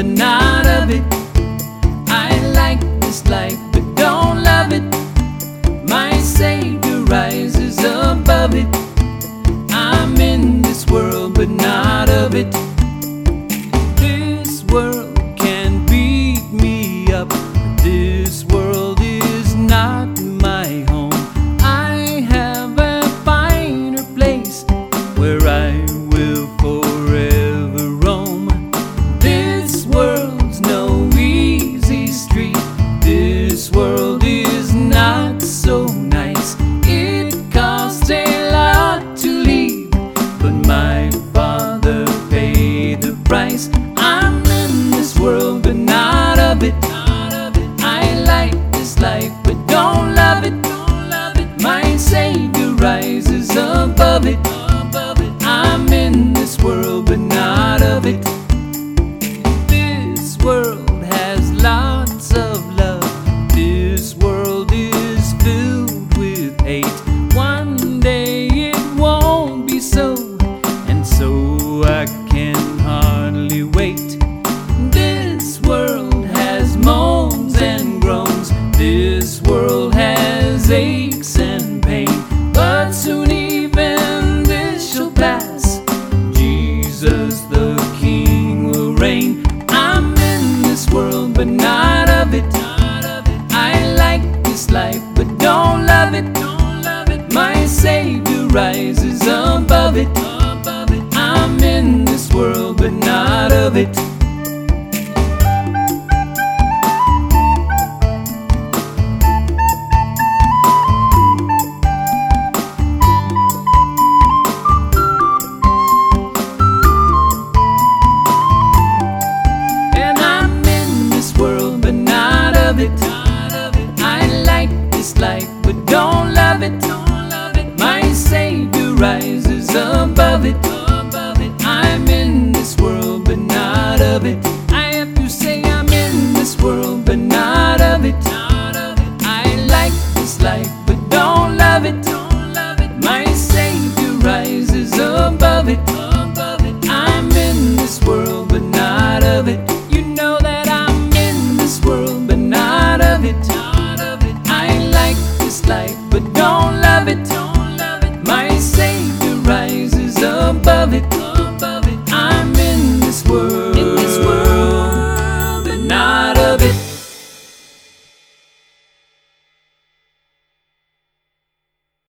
but not of it. I like this life, but don't love it. My Savior rises above it. I'm in this world, but not of it. This world can beat me up. This world is not my home. I have a finer place where I the. I'm in this world, but not of it. I like this life, but don't love it. My Savior rises above it. Rises above it. I'm in this world, but not of it.